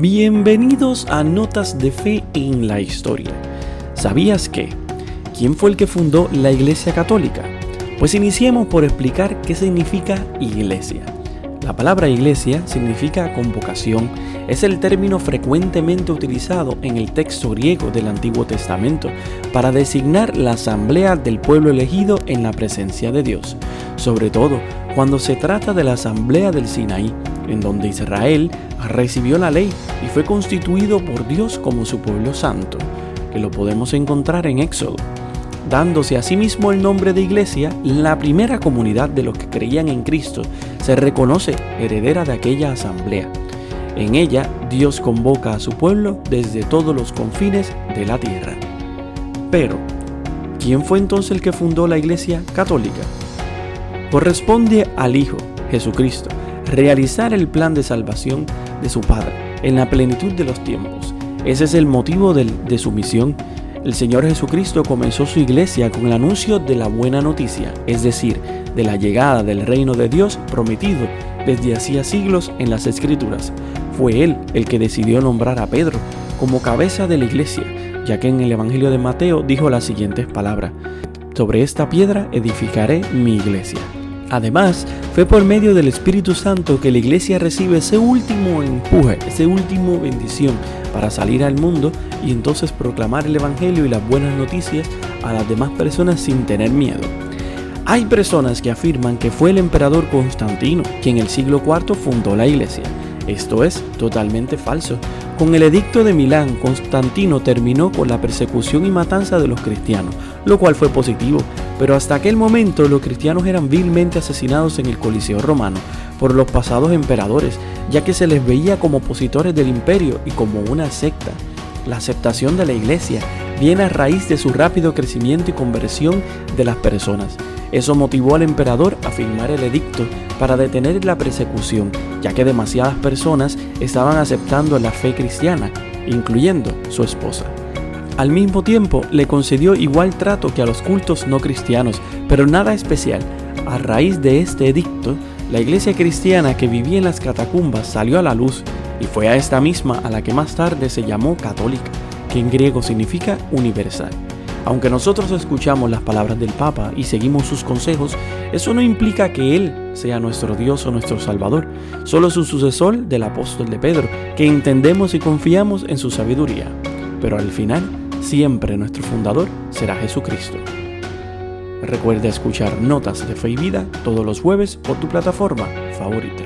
Bienvenidos a Notas de Fe en la Historia. ¿Sabías que? ¿Quién fue el que fundó la Iglesia Católica? Pues iniciemos por explicar qué significa iglesia. La palabra iglesia significa convocación, es el término frecuentemente utilizado en el texto griego del Antiguo Testamento para designar la asamblea del pueblo elegido en la presencia de Dios, sobre todo cuando se trata de la asamblea del Sinaí, en donde Israel recibió la ley y fue constituido por Dios como su pueblo santo, que lo podemos encontrar en Éxodo. Dándose a sí mismo el nombre de iglesia, la primera comunidad de los que creían en Cristo se reconoce heredera de aquella asamblea. En ella Dios convoca a su pueblo desde todos los confines de la tierra. Pero, ¿quién fue entonces el que fundó la iglesia católica? Corresponde al Hijo, Jesucristo, realizar el plan de salvación de su Padre en la plenitud de los tiempos. Ese es el motivo de, su misión. El Señor Jesucristo comenzó su iglesia con el anuncio de la buena noticia, es decir, de la llegada del reino de Dios prometido desde hacía siglos en las Escrituras. Fue Él el que decidió nombrar a Pedro como cabeza de la iglesia, ya que en el Evangelio de Mateo dijo las siguientes palabras, sobre esta piedra edificaré mi iglesia. Además, fue por medio del Espíritu Santo que la iglesia recibe ese último empuje, ese último bendición para salir al mundo y entonces proclamar el Evangelio y las buenas noticias a las demás personas sin tener miedo. Hay personas que afirman que fue el emperador Constantino quien en el siglo IV fundó la iglesia. Esto es totalmente falso. Con el edicto de Milán, Constantino terminó con la persecución y matanza de los cristianos, lo cual fue positivo, pero hasta aquel momento los cristianos eran vilmente asesinados en el Coliseo romano por los pasados emperadores, ya que se les veía como opositores del imperio y como una secta. La aceptación de la iglesia viene a raíz de su rápido crecimiento y conversión de las personas. Eso motivó al emperador a firmar el edicto para detener la persecución, ya que demasiadas personas estaban aceptando la fe cristiana, incluyendo su esposa. Al mismo tiempo, le concedió igual trato que a los cultos no cristianos, pero nada especial. A raíz de este edicto, la iglesia cristiana que vivía en las catacumbas salió a la luz y fue a esta misma a la que más tarde se llamó católica, que en griego significa universal. Aunque nosotros escuchamos las palabras del Papa y seguimos sus consejos, eso no implica que Él sea nuestro Dios o nuestro Salvador, solo es un sucesor del apóstol de Pedro, que entendemos y confiamos en su sabiduría. Pero al final, Siempre nuestro fundador será Jesucristo. Recuerda escuchar Notas de Fe y Vida todos los jueves por tu plataforma favorita.